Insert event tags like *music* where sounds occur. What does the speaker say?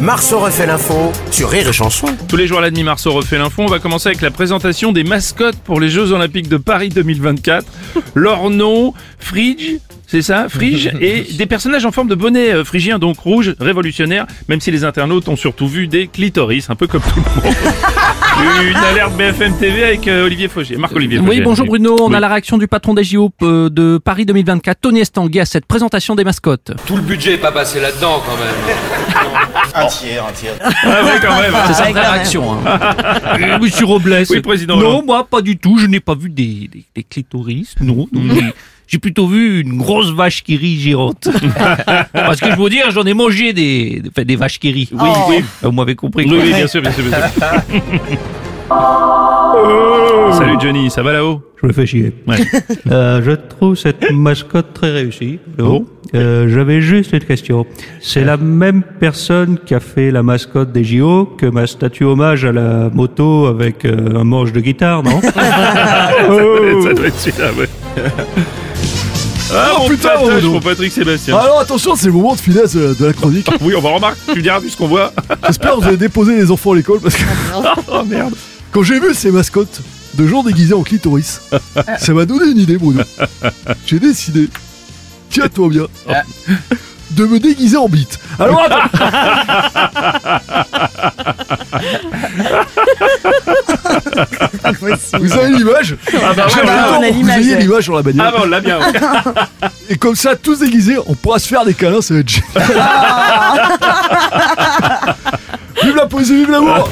Marceau refait l'info sur Rire et Chanson. Tous les jours à la Marceau refait l'info. On va commencer avec la présentation des mascottes pour les Jeux Olympiques de Paris 2024. *laughs* Leur nom, Frige, c'est ça, Frige, *laughs* et des personnages en forme de bonnet euh, phrygien, donc rouge, révolutionnaire, même si les internautes ont surtout vu des clitoris, un peu comme tout le monde. *laughs* Une alerte BFM TV avec euh, Olivier Faugier, Marc-Olivier Faugier. Oui, bonjour Bruno. On Oui. a la réaction du patron des JO euh, de Paris 2024, Tony Estanguet, à cette présentation des mascottes. Tout le budget est pas passé là-dedans quand même. Un tiers, un tiers. Ah ouais, quand même. C'est sa vraie réaction. Hein. Euh, Monsieur Robles. Oui, président Non, Hollande. moi, pas du tout. Je n'ai pas vu des, des, des clitoris. Non. non, *laughs* j'ai- plutôt vu une grosse vache qui rit géante. *laughs* Parce que je veux dire, j'en ai mangé des, des, enfin, des vaches qui rient. Oui, oui. Vous m'avez compris. Oui, oui, bien sûr, bien sûr, bien sûr. *laughs* Salut Johnny, ça va là-haut? Je me fais chier. Ouais. *laughs* Euh, je trouve cette mascotte très réussie. Oh. Euh, J'avais juste une question. C'est la même personne qui a fait la mascotte des JO que ma statue hommage à la moto avec euh, un manche de guitare, non? Ça doit être celui-là, ouais. Ah, mon putain, patache Bruno. pour Patrick Sébastien. Alors attention, c'est le moment de finesse euh, de la chronique. *laughs* Oui, on va remarquer, tu diras vu ce qu'on voit. *laughs* J'espère que vous avez déposé les enfants à l'école parce que *laughs* Oh merde. quand j'ai vu ces mascottes de gens déguisés en clitoris, ça m'a donné une idée, Bruno. J'ai décidé, tiens-toi bien, de me déguiser en bite. Alors attends, vous avez l'image Ah bah ouais, Vous ayez l'image sur la bagnole. Ah bah on l'a bien. ouais. Et comme ça, tous déguisés, on pourra se faire des câlins, ça va être génial. vive la poésie, vive l'amour